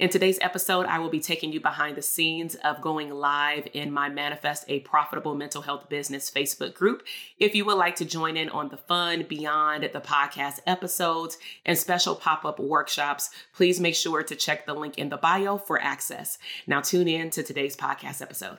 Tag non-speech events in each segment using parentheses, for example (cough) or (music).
In today's episode, I will be taking you behind the scenes of going live in my Manifest a Profitable Mental Health Business Facebook group. If you would like to join in on the fun beyond the podcast episodes and special pop up workshops, please make sure to check the link in the bio for access. Now, tune in to today's podcast episode.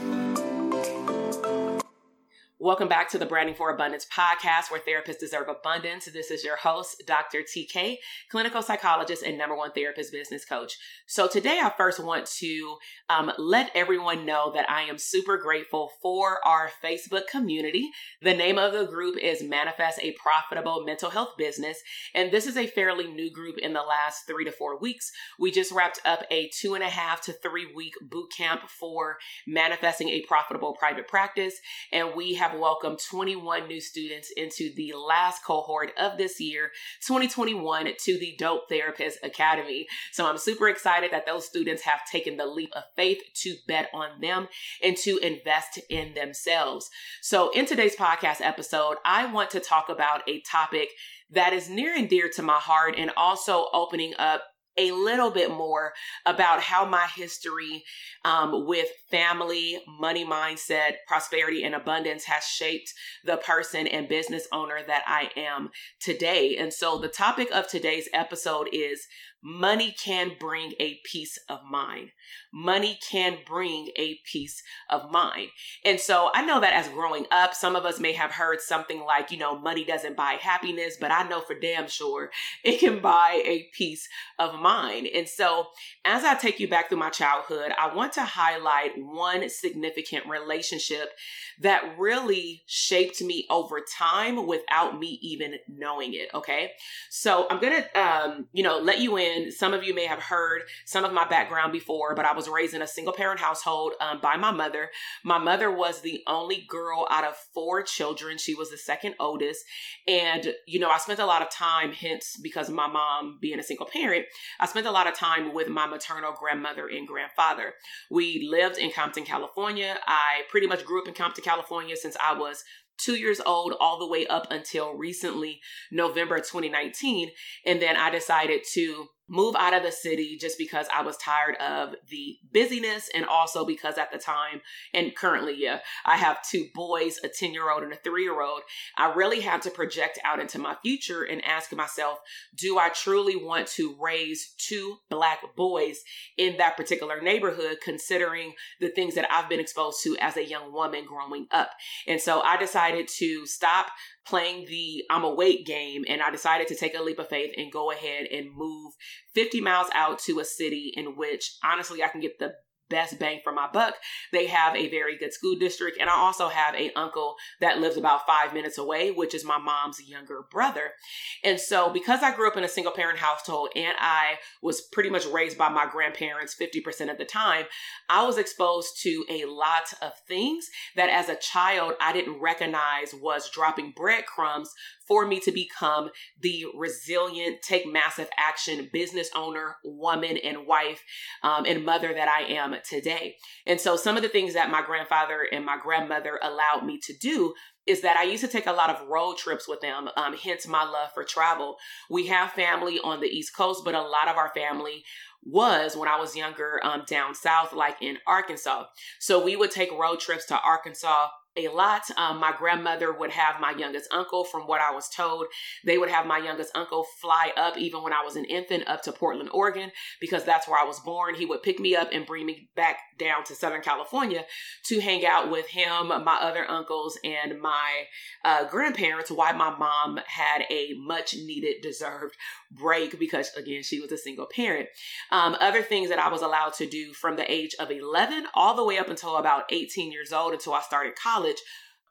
Welcome back to the Branding for Abundance podcast, where therapists deserve abundance. This is your host, Dr. TK, clinical psychologist and number one therapist business coach. So, today I first want to um, let everyone know that I am super grateful for our Facebook community. The name of the group is Manifest a Profitable Mental Health Business. And this is a fairly new group in the last three to four weeks. We just wrapped up a two and a half to three week boot camp for manifesting a profitable private practice. And we have have welcomed 21 new students into the last cohort of this year, 2021, to the Dope Therapist Academy. So I'm super excited that those students have taken the leap of faith to bet on them and to invest in themselves. So in today's podcast episode, I want to talk about a topic that is near and dear to my heart and also opening up a little bit more about how my history um, with family, money mindset, prosperity, and abundance has shaped the person and business owner that I am today. And so, the topic of today's episode is money can bring a peace of mind. Money can bring a peace of mind. And so I know that as growing up, some of us may have heard something like, you know, money doesn't buy happiness, but I know for damn sure (laughs) it can buy a peace of mind. And so as I take you back through my childhood, I want to highlight one significant relationship that really shaped me over time without me even knowing it. Okay. So I'm going to, um, you know, let you in. Some of you may have heard some of my background before, but I was raised in a single parent household um, by my mother. My mother was the only girl out of four children. She was the second oldest. And, you know, I spent a lot of time, hence because my mom being a single parent, I spent a lot of time with my maternal grandmother and grandfather. We lived in Compton, California. I pretty much grew up in Compton, California since I was two years old all the way up until recently, November 2019. And then I decided to move out of the city just because I was tired of the busyness and also because at the time and currently, yeah, I have two boys, a 10 year old and a three year old. I really had to project out into my future and ask myself, do I truly want to raise two black boys in that particular neighborhood, considering the things that I've been exposed to as a young woman growing up? And so I decided to stop playing the I'm awake game and I decided to take a leap of faith and go ahead and move 50 miles out to a city in which honestly I can get the best bang for my buck. They have a very good school district. And I also have a uncle that lives about five minutes away, which is my mom's younger brother. And so because I grew up in a single parent household and I was pretty much raised by my grandparents 50% of the time, I was exposed to a lot of things that as a child I didn't recognize was dropping breadcrumbs for me to become the resilient, take massive action business owner, woman, and wife um, and mother that I am today. And so, some of the things that my grandfather and my grandmother allowed me to do is that I used to take a lot of road trips with them, um, hence my love for travel. We have family on the East Coast, but a lot of our family was when I was younger um, down south, like in Arkansas. So we would take road trips to Arkansas a lot. Um, my grandmother would have my youngest uncle, from what I was told, they would have my youngest uncle fly up, even when I was an infant, up to Portland, Oregon, because that's where I was born. He would pick me up and bring me back down to Southern California to hang out with him, my other uncles, and my uh, grandparents. Why my mom had a much needed, deserved break because, again, she was a single parent. Um, other things that I was allowed to do from the age of 11 all the way up until about 18 years old until I started college college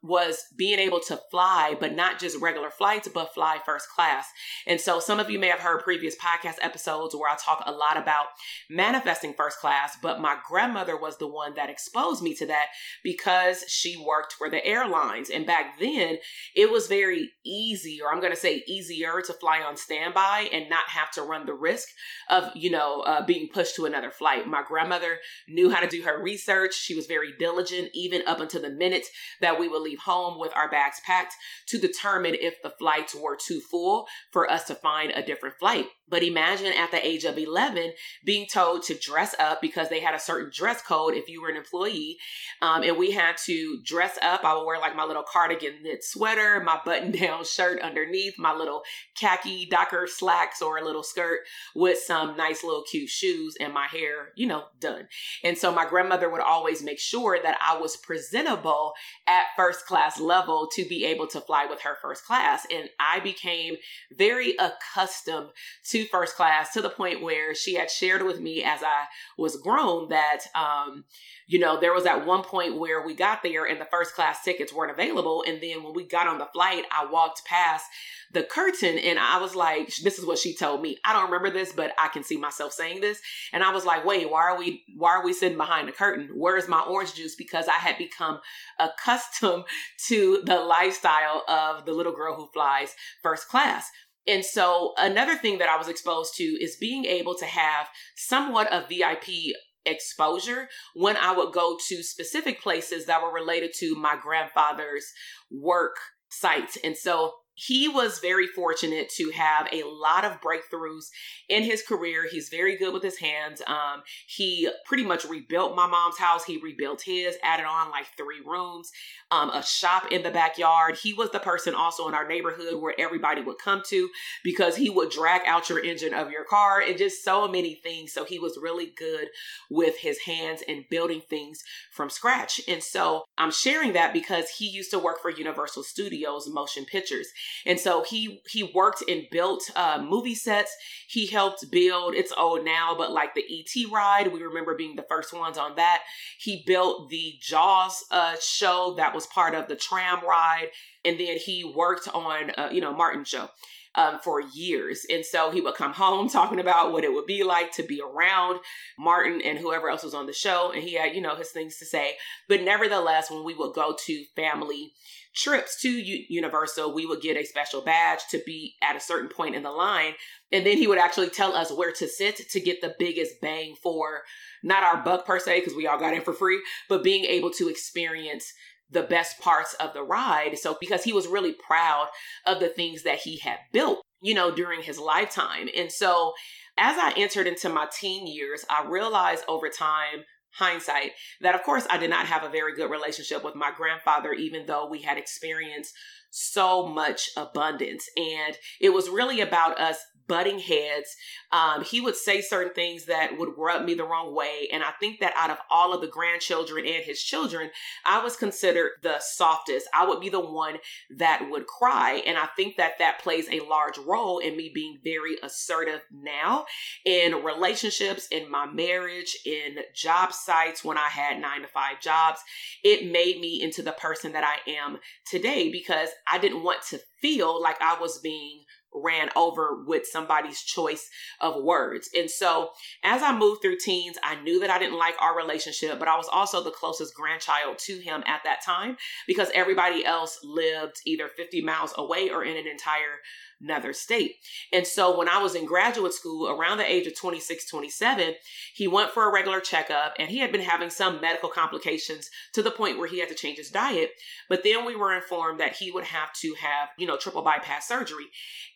was being able to fly, but not just regular flights, but fly first class. And so some of you may have heard previous podcast episodes where I talk a lot about manifesting first class, but my grandmother was the one that exposed me to that because she worked for the airlines. And back then, it was very easy, or I'm going to say easier to fly on standby and not have to run the risk of, you know, uh, being pushed to another flight. My grandmother knew how to do her research. She was very diligent, even up until the minute that we would leave home with our bags packed to determine if the flights were too full for us to find a different flight. But imagine at the age of 11 being told to dress up because they had a certain dress code if you were an employee. Um, and we had to dress up. I would wear like my little cardigan knit sweater, my button (laughs) down shirt underneath, my little khaki docker slacks or a little skirt with some nice little cute shoes and my hair, you know, done. And so my grandmother would always make sure that I was presentable at first class level to be able to fly with her first class. And I became very accustomed to first class to the point where she had shared with me as I was grown that, um, you know, there was at one point where we got there and the first class tickets weren't available. And then when we got on the flight, I walked past the curtain and I was like, this is what she told me. I don't remember this, but I can see myself saying this. And I was like, wait, why are we, why are we sitting behind the curtain? Where's my orange juice? Because I had become accustomed to the lifestyle of the little girl who flies first class. And so another thing that I was exposed to is being able to have somewhat of VIP exposure when I would go to specific places that were related to my grandfather's work sites. And so he was very fortunate to have a lot of breakthroughs in his career. He's very good with his hands. Um, he pretty much rebuilt my mom's house. He rebuilt his, added on like three rooms, um, a shop in the backyard. He was the person also in our neighborhood where everybody would come to because he would drag out your engine of your car and just so many things. So he was really good with his hands and building things from scratch. And so I'm sharing that because he used to work for Universal Studios Motion Pictures. And so he he worked and built uh, movie sets. He helped build. It's old now, but like the ET ride, we remember being the first ones on that. He built the Jaws uh, show that was part of the tram ride, and then he worked on uh, you know Martin show um, for years. And so he would come home talking about what it would be like to be around Martin and whoever else was on the show. And he had, you know, his things to say. But nevertheless, when we would go to family trips to U- Universal, we would get a special badge to be at a certain point in the line. And then he would actually tell us where to sit to get the biggest bang for not our buck per se, because we all got in for free, but being able to experience the best parts of the ride. So, because he was really proud of the things that he had built, you know, during his lifetime. And so, as I entered into my teen years, I realized over time, hindsight, that of course I did not have a very good relationship with my grandfather, even though we had experienced so much abundance. And it was really about us butting heads. Um, he would say certain things that would rub me the wrong way. And I think that out of all of the grandchildren and his children, I was considered the softest. I would be the one that would cry. And I think that that plays a large role in me being very assertive now in relationships, in my marriage, in job sites when I had nine to five jobs. It made me into the person that I am today because I didn't want to feel like I was being ran over with somebody's choice of words. And so as I moved through teens, I knew that I didn't like our relationship, but I was also the closest grandchild to him at that time because everybody else lived either 50 miles away or in an entire another state. And so when I was in graduate school around the age of 26, 27, he went for a regular checkup and he had been having some medical complications to the point where he had to change his diet. But then we were informed that he would have to have, you know, triple bypass surgery.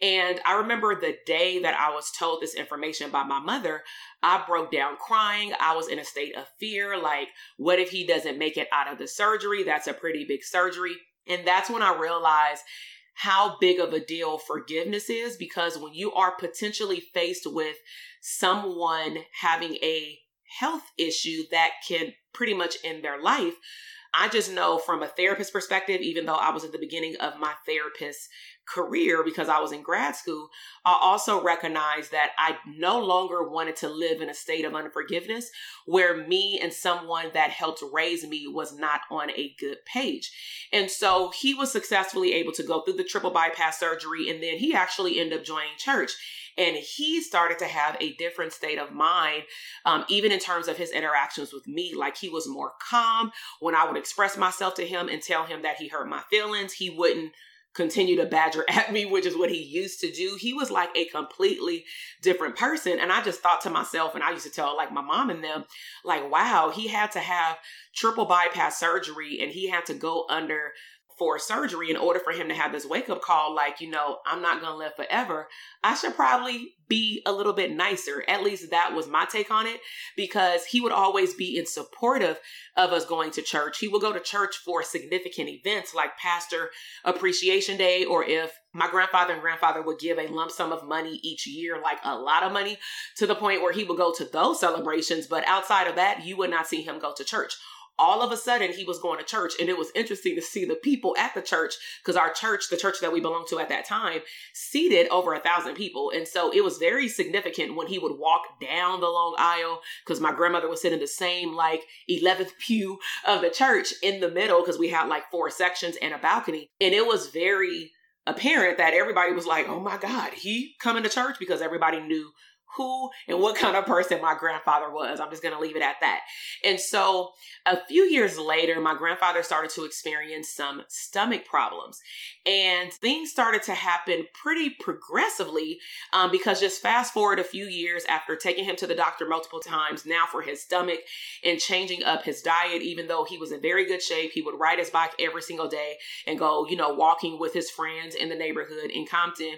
And I remember the day that I was told this information by my mother, I broke down crying. I was in a state of fear. Like, what if he doesn't make it out of the surgery? That's a pretty big surgery. And that's when I realized how big of a deal forgiveness is because when you are potentially faced with someone having a health issue that can pretty much end their life, I just know from a therapist perspective, even though I was at the beginning of my therapist career because I was in grad school, I also recognized that I no longer wanted to live in a state of unforgiveness where me and someone that helped raise me was not on a good page. And so he was successfully able to go through the triple bypass surgery and then he actually ended up joining church. And he started to have a different state of mind um, even in terms of his interactions with me. Like he was more calm. When i would express myself to him and tell him that he hurt my feelings he wouldn't continue to badger (laughs) at me, which is what he used to do. He was like a completely different person. And I just thought to myself, and I used to tell like my mom and them, like, wow, he had to have triple bypass surgery and he had to go under for surgery in order for him to have this wake up call like you know i'm not gonna live forever i should probably be a little bit nicer. At least that was my take on it because he would always be in supportive of us going to church. He would go to church for significant events like pastor appreciation day or if my grandfather and grandfather would give a lump sum of money each year like a lot of money to the point where he would go to those celebrations. But outside of that you would not see him go to church all of a sudden he was going to church. And it was interesting to see the people at the church because our church the church that we belonged to at that time seated over a thousand people. And so it was very significant when he would walk down the long aisle because my grandmother was sitting in the same like 11th (laughs) pew of the church in the middle because we had like four sections and a balcony. And it was very apparent that everybody was like oh my god he coming to church? because everybody knew who and what kind of person my grandfather was. I'm just going to leave it at that. And so a few years later, my grandfather started to experience some stomach problems. And things started to happen pretty progressively um, because just fast forward a few years after taking him to the doctor multiple times now for his stomach and changing up his diet, even though he was in very good shape, he would ride his bike every single day and go, you know, walking with his friends in the neighborhood in Compton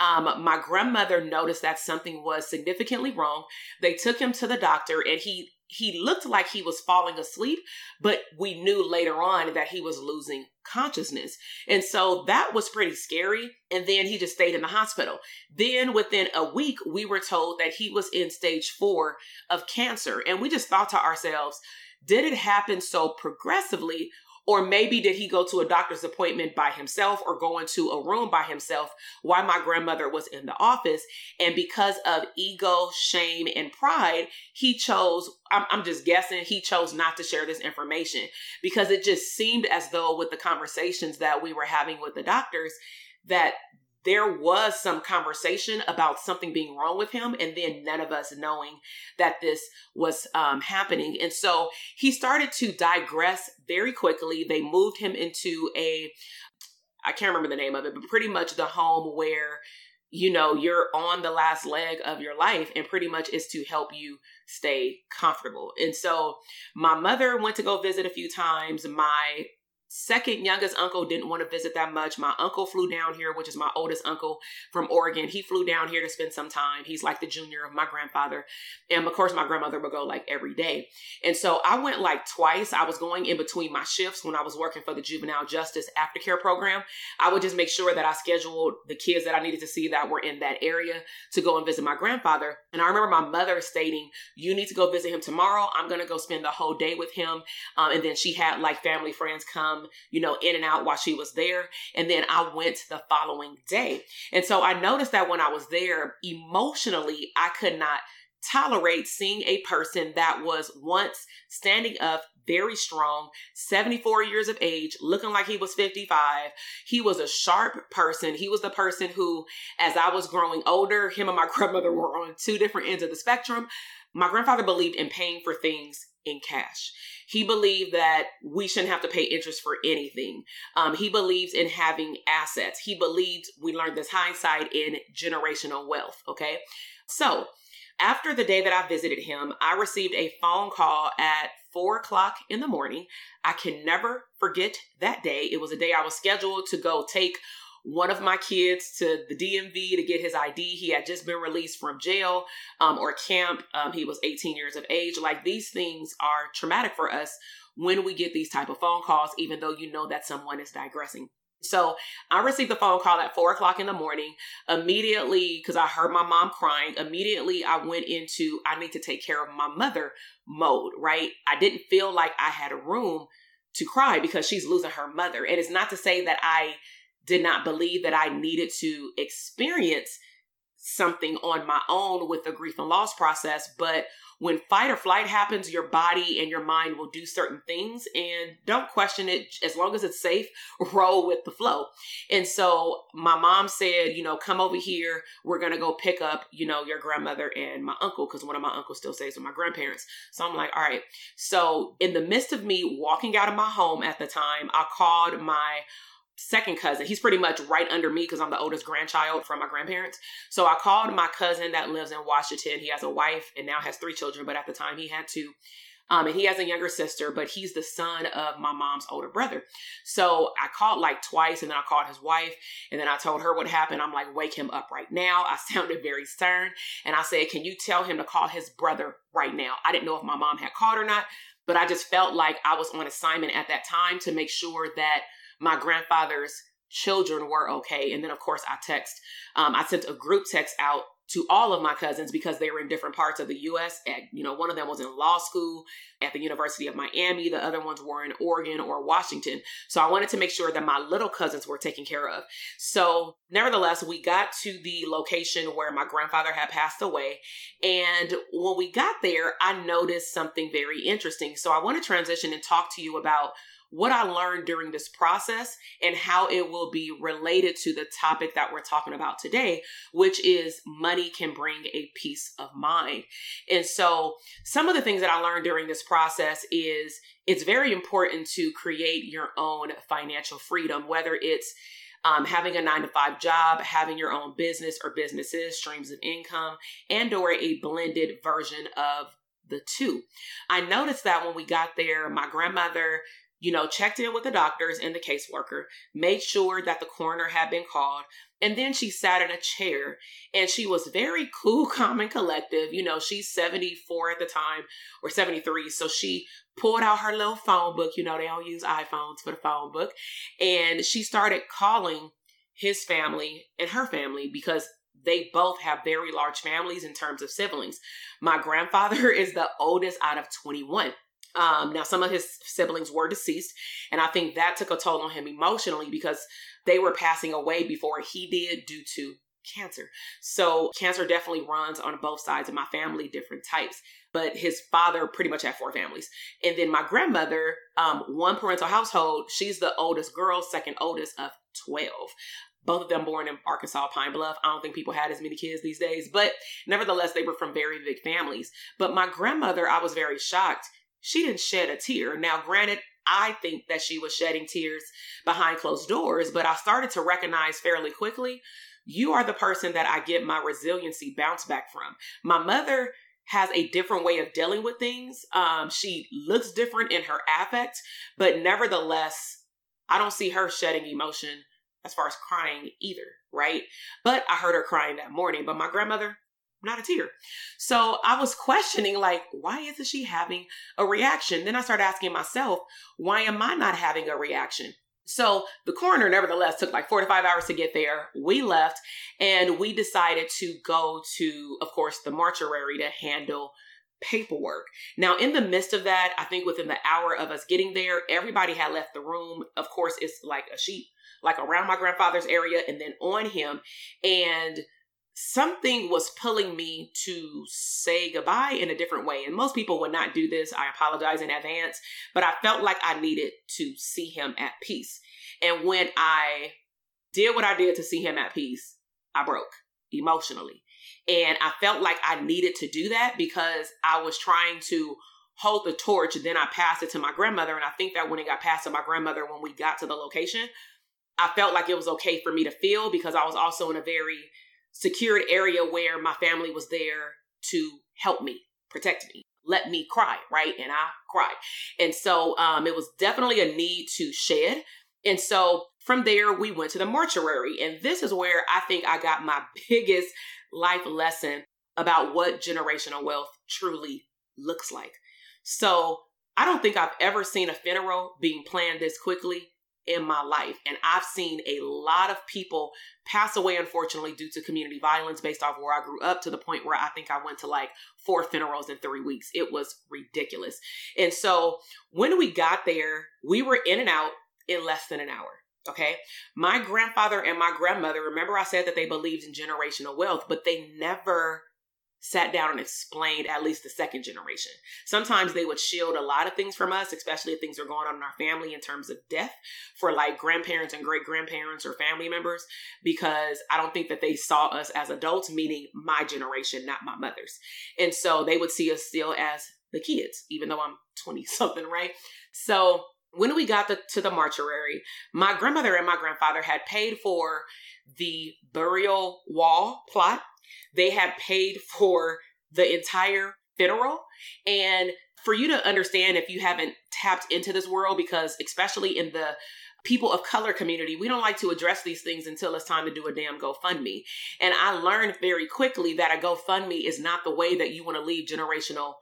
um, my grandmother noticed that something was significantly wrong. They took him to the doctor and he he looked like he was falling asleep, but we knew later on that he was losing consciousness. And so that was pretty scary. And then he just stayed in the hospital. Then within a week, we were told that he was in stage four of cancer. And we just thought to ourselves, did it happen so progressively or maybe did he go to a doctor's appointment by himself or go into a room by himself while my grandmother was in the office? And because of ego, shame, and pride, he chose, I'm, I'm just guessing, he chose not to share this information because it just seemed as though with the conversations that we were having with the doctors, that there was some conversation about something being wrong with him and then none of us knowing that this was um, happening. And so he started to digress very quickly. They moved him into a i can't remember the name of it but pretty much the home where you know you're on the last leg of your life and pretty much is to help you stay comfortable. And so my mother went to go visit a few times. My second youngest uncle didn't want to visit that much. My uncle flew down here, which is my oldest uncle from Oregon. He flew down here to spend some time. He's like the junior of my grandfather. And of course, my grandmother would go like every day. And so I went like twice. I was going in between my shifts when I was working for the juvenile justice aftercare program. I would just make sure that I scheduled the kids that I needed to see that were in that area to go and visit my grandfather. And I remember my mother stating, You need to go visit him tomorrow. I'm going to go spend the whole day with him. Um, and then she had like family friends come Um, you know, in and out while she was there. And then I went the following day. And so I noticed that when I was there, emotionally, I could not tolerate seeing a person that was once standing up very strong, 74 years of age, looking like he was 55. He was a sharp person. He was the person who, as I was growing older, him and my (laughs) grandmother were on two different ends of the spectrum. My grandfather believed in paying for things in cash. He believed that we shouldn't have to pay interest for anything. Um, he believes in having assets. He believed we learned this hindsight in generational wealth. Okay. So after the day that I visited him, I received a phone call at four o'clock in the morning. I can never forget that day. It was a day I was scheduled to go take one of my kids to the DMV to get his ID. He had just been released from jail um, or camp. Um, he was 18 years of age. Like these things are traumatic for us when we get these type of phone calls, even though you know that someone is digressing. So I received the phone call at four o'clock in the morning. Immediately, because I heard my mom crying, immediately I went into I need to take care of my mother mode, right? I didn't feel like I had a room to cry because she's losing her mother. And it's not to say that I did not believe that I needed to experience something on my own with the grief and loss process. But when fight or flight happens, your body and your mind will do certain things and don't question it. As long as it's safe, (laughs) roll with the flow. And so my mom said, you know, come over here. We're going to go pick up, you know, your grandmother and my uncle because one of my uncles still stays with my grandparents. So I'm like, all right. So in the midst of me walking out of my home at the time, I called my second cousin. He's pretty much right under me because I'm the oldest grandchild from my grandparents. So I called my cousin that lives in Washington. He has a wife and now has three children, but at the time he had two. Um, and he has a younger sister, but he's the son of my mom's older brother. So I called like twice and then I called his wife and then I told her what happened. I'm like, wake him up right now. I (laughs) sounded very stern and I said, can you tell him to call his brother right now? I didn't know if my mom had called or not, but I just felt like I was on assignment at that time to make sure that my grandfather's children were okay. And then, of course, I text, um, I sent a group text out to all of my cousins because they were in different parts of the US. At, you know, one of them was in law school at the University of Miami. The other ones were in Oregon or Washington. So I wanted to make sure that my little cousins were taken care of. So nevertheless, we got to the location where my grandfather had passed away. And when we got there, I noticed something very interesting. So I want to transition and talk to you about what I learned during this process and how it will be related to the topic that we're talking about today, which is money can bring a peace of mind. And so, some of the things that I learned during this process is it's very important to create your own financial freedom, whether it's um, having a nine to five job, having your own business or businesses, streams of income, and or a blended version of the two. I noticed that when we got there, my grandmother you know, checked in with the doctors and the caseworker, made sure that the coroner had been called, and then she sat in a chair and she was very (laughs) cool, calm, and collective. You know, she's 74 at the time or 73. So she pulled out her little phone book. You know, they don't use iPhones for the phone book. And she started calling his family and her family because they both have very large families in terms of siblings. My grandfather (laughs) is the oldest out of 21. Um, now, some of his siblings were deceased, and I think that took a toll on him emotionally because they were passing away before he did due to cancer. So, cancer definitely runs on both sides of my family, different types. But his father pretty much had four families. And then my grandmother, um, one parental household, she's the oldest girl, second oldest of 12 both of them born in Arkansas, Pine Bluff. I don't think people had as many kids these days, but nevertheless, they were from very big families. But my grandmother, I was very shocked she didn't shed a tear. Now, granted, I think that she was shedding tears behind closed doors, but I started to recognize fairly quickly you are the person that I get my resiliency bounce back from. My mother has a different way of dealing with things. Um, she looks different in her affect, but nevertheless, I don't see her shedding emotion as far as crying either, right? But I heard her crying that morning. But my grandmother, not a tear. So I was questioning, like, why isn't she having a reaction? Then I started asking myself, why am I not having a reaction? So the coroner, nevertheless, took like four to five hours to get there. We left and we decided to go to, of course, the mortuary to handle paperwork. Now, in the midst of that, I think within the hour of us getting there, everybody had left the room. Of course, it's like a sheet, like around my grandfather's area and then on him. And something was pulling me to say goodbye in a different way. And most people would not do this. I apologize in advance, but I felt like I needed to see him at peace. And when I did what I did to see him at peace, I broke emotionally. And I felt like I needed to do that because I was trying to hold the torch. Then I passed it to my grandmother. And I think that when it got passed to my grandmother, when we got to the location, I felt like it was okay for me to feel because I was also in a very secured area where my family was there to help me, protect me, let me cry, right? And I cried. And so um, it was definitely a need to shed. And so from there, we went to the mortuary. And this is where I think I got my (laughs) biggest life lesson about what generational wealth truly looks like. So I don't think I've ever seen a funeral being planned this quickly in my life. And I've seen a lot of people pass away, unfortunately, due to community violence based off where I grew up to the point where I think I went to like four funerals in three weeks. It was ridiculous. And so when we got there, we were in and out in less than an hour. Okay. My grandfather and my grandmother, remember I said that they believed in generational wealth, but they never sat down and explained at least the second generation. Sometimes they would shield a lot of things from us, especially if things are going on in our family in terms of death for like grandparents and great grandparents or family members, because I don't think that they saw us as adults, meaning my generation, not my mother's. And so they would see us still as the kids, even though I'm 20 something, right? So when we got the, to the mortuary, my grandmother and my grandfather had paid for the burial wall plot they had paid for the entire funeral. And for you to understand, if you haven't tapped into this world, because especially in the people of color community, we don't like to address these things until it's time to do a damn GoFundMe. And I learned very quickly that a GoFundMe is not the way that you want to leave generational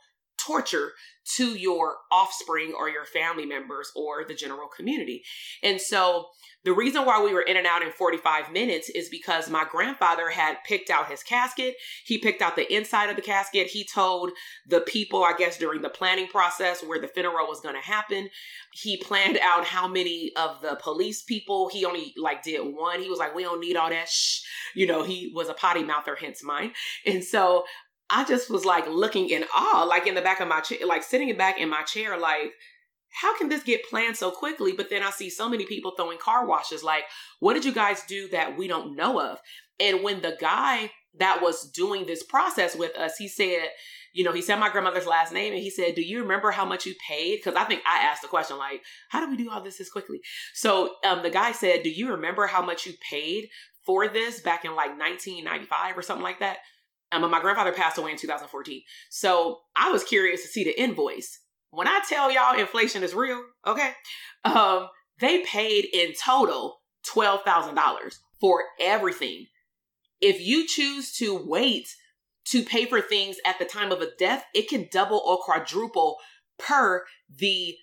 torture to your offspring or your family members or the general community. And so the reason why we were in and out in 45 minutes is because my grandfather had picked out his casket. He picked out the inside of the casket. He told the people, I guess, during the planning process where the funeral was going to happen. He planned out how many of the police people, he only like did one. He was like, we don't need all that shh. You know, he was a potty mouther, hence mine. And so I just was like looking in awe, like in the back of my chair, like sitting back in my chair, like, how can this get planned so quickly? But then I see so many people throwing car washes. Like, what did you guys do that we don't know of? And when the guy that was doing this process with us, he said, you know, he said my grandmother's last name and he said, Do you remember how much you paid? Because I think I asked the question, like, how do we do all this this quickly? So um, the guy said, Do you remember how much you paid for this back in like 1995 or something like that? Um, my grandfather passed away in 2014. So I was curious to see the invoice when I tell y'all inflation is real, okay, um, they paid in total $12,000 for everything. If you choose to wait to pay for things at the time of a death, it can double or quadruple per the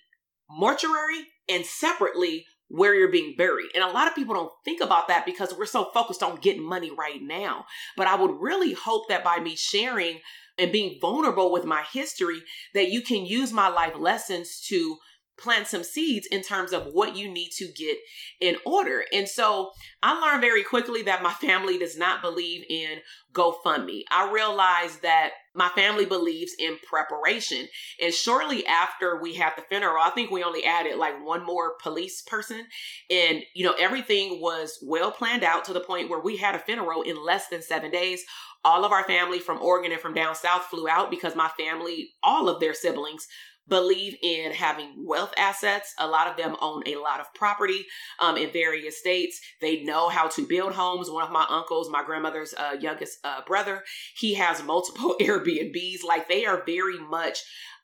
mortuary and separately where you're being buried. And a lot of people don't think about that because we're so focused on getting money right now. But I would really hope that by me sharing and being vulnerable with my history that you can use my life lessons to plant some seeds in terms of what you need to get in order. And so I learned very quickly that my family does not believe in GoFundMe. I realized that my family believes in preparation. And shortly after we had the funeral, I think we only added like one more police person. And, you know, everything was well planned out to the point where we had a funeral in less than seven days all of our family from Oregon and from down south flew out because my family, all of their siblings, believe in having wealth assets. A lot of them own a lot of property um, in various states. They know how to build homes. One of my uncles, my grandmother's uh, youngest uh, brother, he has (laughs) multiple Airbnbs. Like they are very much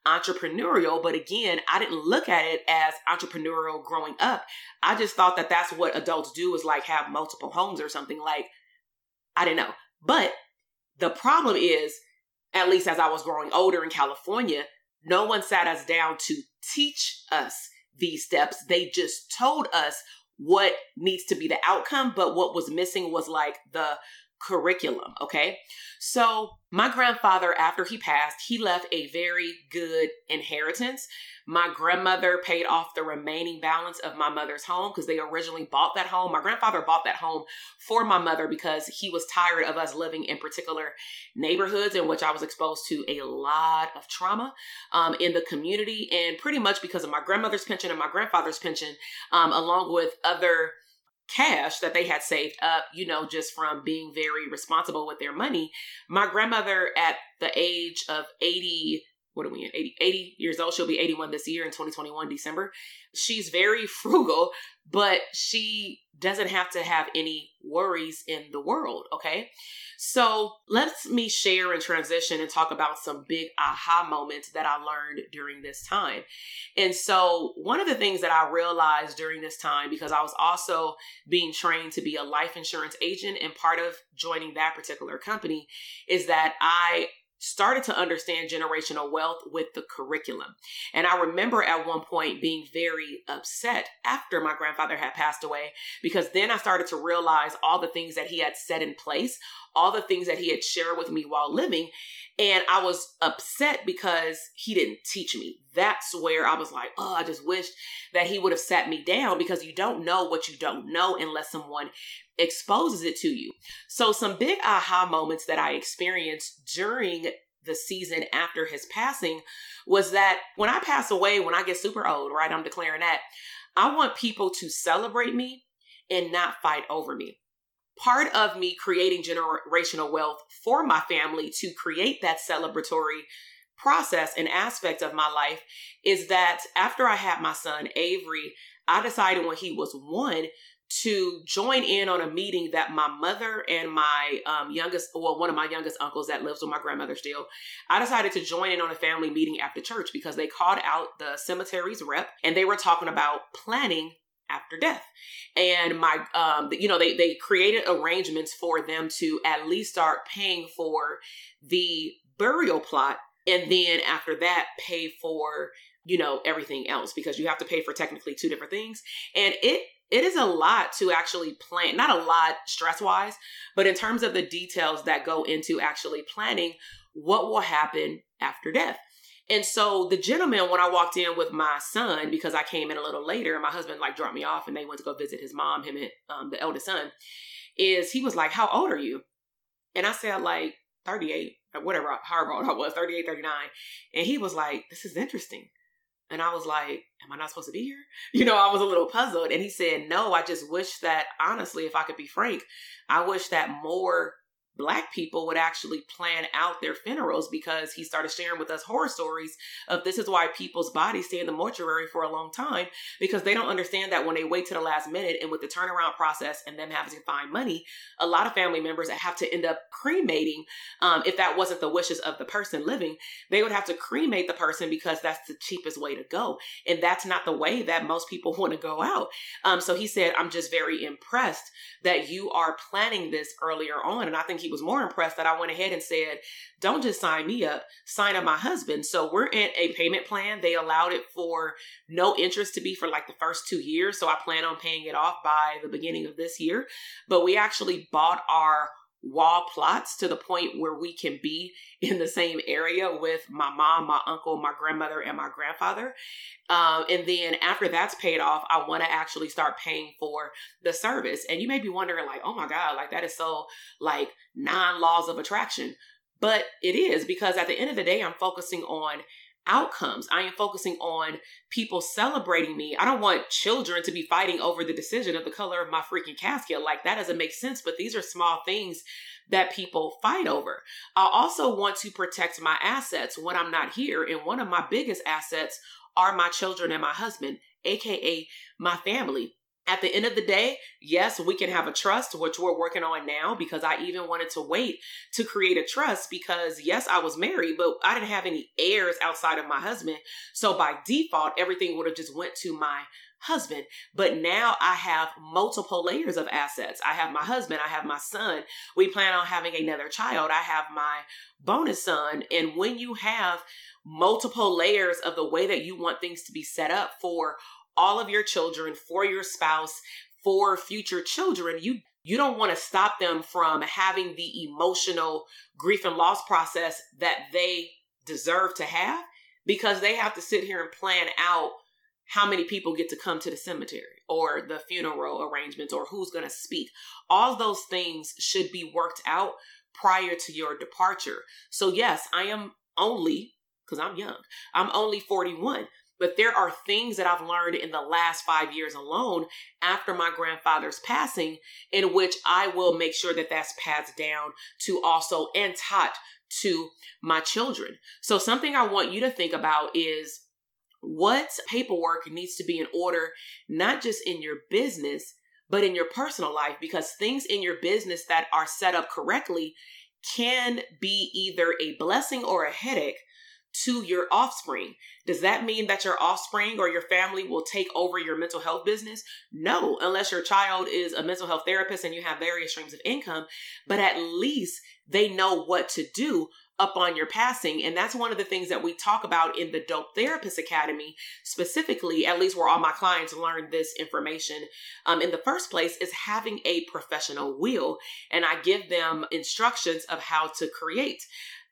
entrepreneurial. But again, I didn't look at it as entrepreneurial growing up. I just thought that that's what adults do is like have multiple homes or something. Like, I didn't know. But the problem is, at least as I was growing older in California, no one sat us down to teach us these steps. They just told us what needs to be the outcome, but what was missing was like the curriculum. Okay. So, my grandfather, after he passed, he left a very good inheritance. My grandmother paid off the remaining balance of my mother's home because they originally bought that home. My grandfather bought that home for my mother because he was tired of us living in particular neighborhoods in which I was exposed to a lot of trauma um, in the community. And pretty much because of my grandmother's pension and my grandfather's pension, um, along with other cash that they had saved up, you know, just from being very responsible with their money. My grandmother, at the age of 80, what are we in 80, 80 years old she'll be 81 this year in 2021 december. She's very (laughs) frugal but she doesn't have to have any worries in the world okay? So let me share and transition and talk about some big aha moments that i learned during this time. And so one of the things that i realized during this time because i was also being trained to be a life insurance agent and part of joining that particular company is that i started to understand generational wealth with the curriculum. And I remember at one point being very upset after my grandfather had passed away because then I started to realize all the things that he had set in place, all the things that he had shared with me while living. And I was upset because he didn't teach me. that's where I was like, oh, I just wished that he would have sat me down because you don't know what you don't know unless someone exposes it to you. So, some big aha moments that I experienced during the season after his passing was that when I pass away, when I get super old, right, I'm declaring that, I want people to celebrate me and not fight over me. Part of me creating generational wealth for my family to create that celebratory process and aspect of my life is that after I had my son Avery, I decided when he was one to join in on a meeting that my mother and my um, youngest, well, one of my youngest uncles that lives with my grandmother still, I decided to join in on a family meeting after church because they called out the cemetery's rep and they were talking about planning after death. And my um you know they they created arrangements for them to at least start paying for the burial plot and then after that pay for you know everything else because you have to pay for technically two different things. And it it is a lot to actually plan not a lot stress wise but in terms of the details that go into actually planning what will happen after death and so the gentleman, when I walked in with my son, because I came in a little later, my husband like dropped me off and they went to go visit his mom, him and um, the eldest son, is he was like, How old are you? And I said, like 38, or whatever, however old I was, 38, 39. And he was like, This is interesting. And I was like, Am I not supposed to be here? (laughs) You know, I was a little puzzled. And he said, No, I just wish that, honestly, if I could be frank, I wish that more black people would actually plan out their funerals because he started sharing with us horror stories of this is why people's bodies stay in the mortuary for a long time because they don't understand that when they wait to the last minute and with the turnaround process and them having to find money a lot of family members have to end up cremating um, if that wasn't the wishes of the person living they would have to cremate the person because that's the cheapest way to go. And that's not the way that most people (laughs) want to go out. Um, so he said i'm just very impressed that you are planning this earlier on. And i think he was more impressed that I went ahead and said, don't just sign me up, sign up my husband. So we're in a payment plan. They allowed it for no interest to be for like the first two years. So I plan on paying it off by the beginning of this year. But we actually bought our wall plots to the point where we can be in the same area with my mom, my uncle, my grandmother, and my grandfather. Um, and then after that's paid off, I want to actually start paying for the service. And you may be wondering, like, oh my God, like that is so like non laws of attraction. But it is because at the end of the day, I'm focusing on outcomes. I am focusing on people celebrating me. I don't want children to be fighting over the decision of the color of my freaking casket. Like that doesn't make sense, but these are small things that people fight over. I also want to protect my assets when I'm not here. And one of my biggest assets are my children and my husband, aka my family at the end of the day, yes, we can have a trust, which we're working on now because I even wanted to wait to create a trust because yes, I was married, but I didn't have any heirs outside of my husband. So by default, everything would have just went to my husband. But now I have multiple layers of assets. I have my husband, I have my son. We plan on having another child. I have my bonus son. And when you have multiple layers of the way that you want things to be set up for all of your children, for your spouse, for future children, you you don't want to stop them from having the emotional grief and loss process that they deserve to have because they have to sit here and plan out how many people get to come to the cemetery or the funeral arrangements or who's going to speak. All those things should be worked out prior to your departure. So, yes, I am only, because I'm young, I'm only 41. But there are things that I've learned in the last five years alone after my grandfather's passing, in which I will make sure that that's passed down to also and taught to my children. So, something I want you to think about is what paperwork needs to be in order, not just in your business, but in your personal life, because things in your business that are set up correctly can be either a blessing or a headache to your offspring. Does that mean that your offspring or your family will take over your mental health business? No, unless your child is a mental health therapist and you have various streams of income, but at least they know what to do upon your passing. And that's one of the things that we talk about in the Dope Therapist Academy, specifically, at least where all my clients learn this information um, in the first place, is having a professional will. And I give them instructions of how to create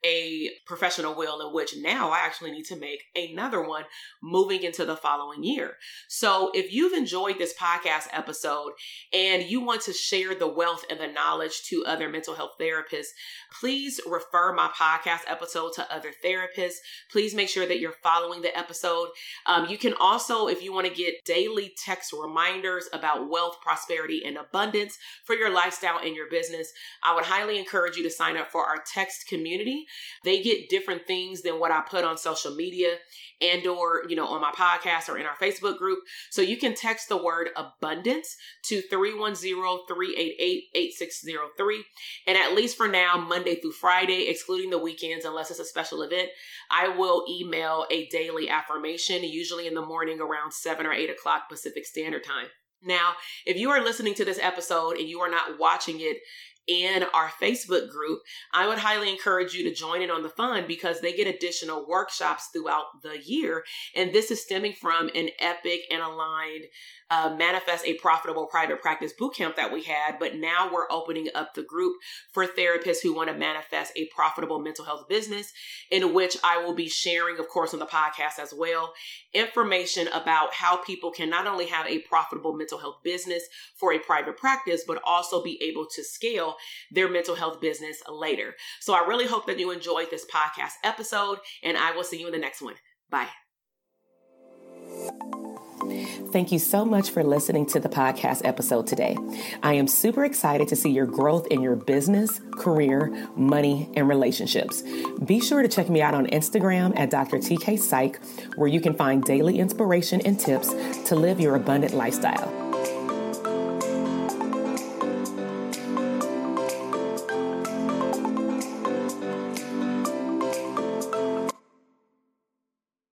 a professional will in which now I actually need to make another one moving into the following year. So if you've enjoyed this podcast episode and you want to share the wealth and the knowledge to other mental health therapists, please refer my podcast episode to other therapists. Please make sure that you're following the episode. Um, you can also, if you want to get daily text reminders about wealth, prosperity, and abundance for your lifestyle and your business, I would highly encourage you to sign up for our text community. They get different things than what I put on social media and or, you know, on my podcast or in our Facebook group. So you can text the word abundance to 310-388-8603. And at least for now, Monday through Friday, excluding the weekends, unless it's a special event, I will email a daily affirmation, usually in the morning around 7 or 8 o'clock Pacific Standard Time. Now, if you are listening to this episode and you are not watching it in our Facebook group, I would highly encourage you to join in on the fun because they get additional workshops throughout the year. And this is stemming from an epic and aligned uh, manifest a profitable private practice bootcamp that we had, but now we're opening up the group for therapists who want to manifest a profitable mental health business, in which I will be sharing, of course, on the podcast as well, information about how people can not only have a profitable mental health business for a private practice, but also be able to their mental health business later. So I really hope that you enjoyed this podcast episode, and I will see you in the next one. Bye. Thank you so much for listening to the podcast episode today. I am super excited to see your growth in your business, career, money, and relationships. Be sure to check me out on Instagram at Dr. TK Psych, where you can find daily inspiration and tips to live your abundant lifestyle.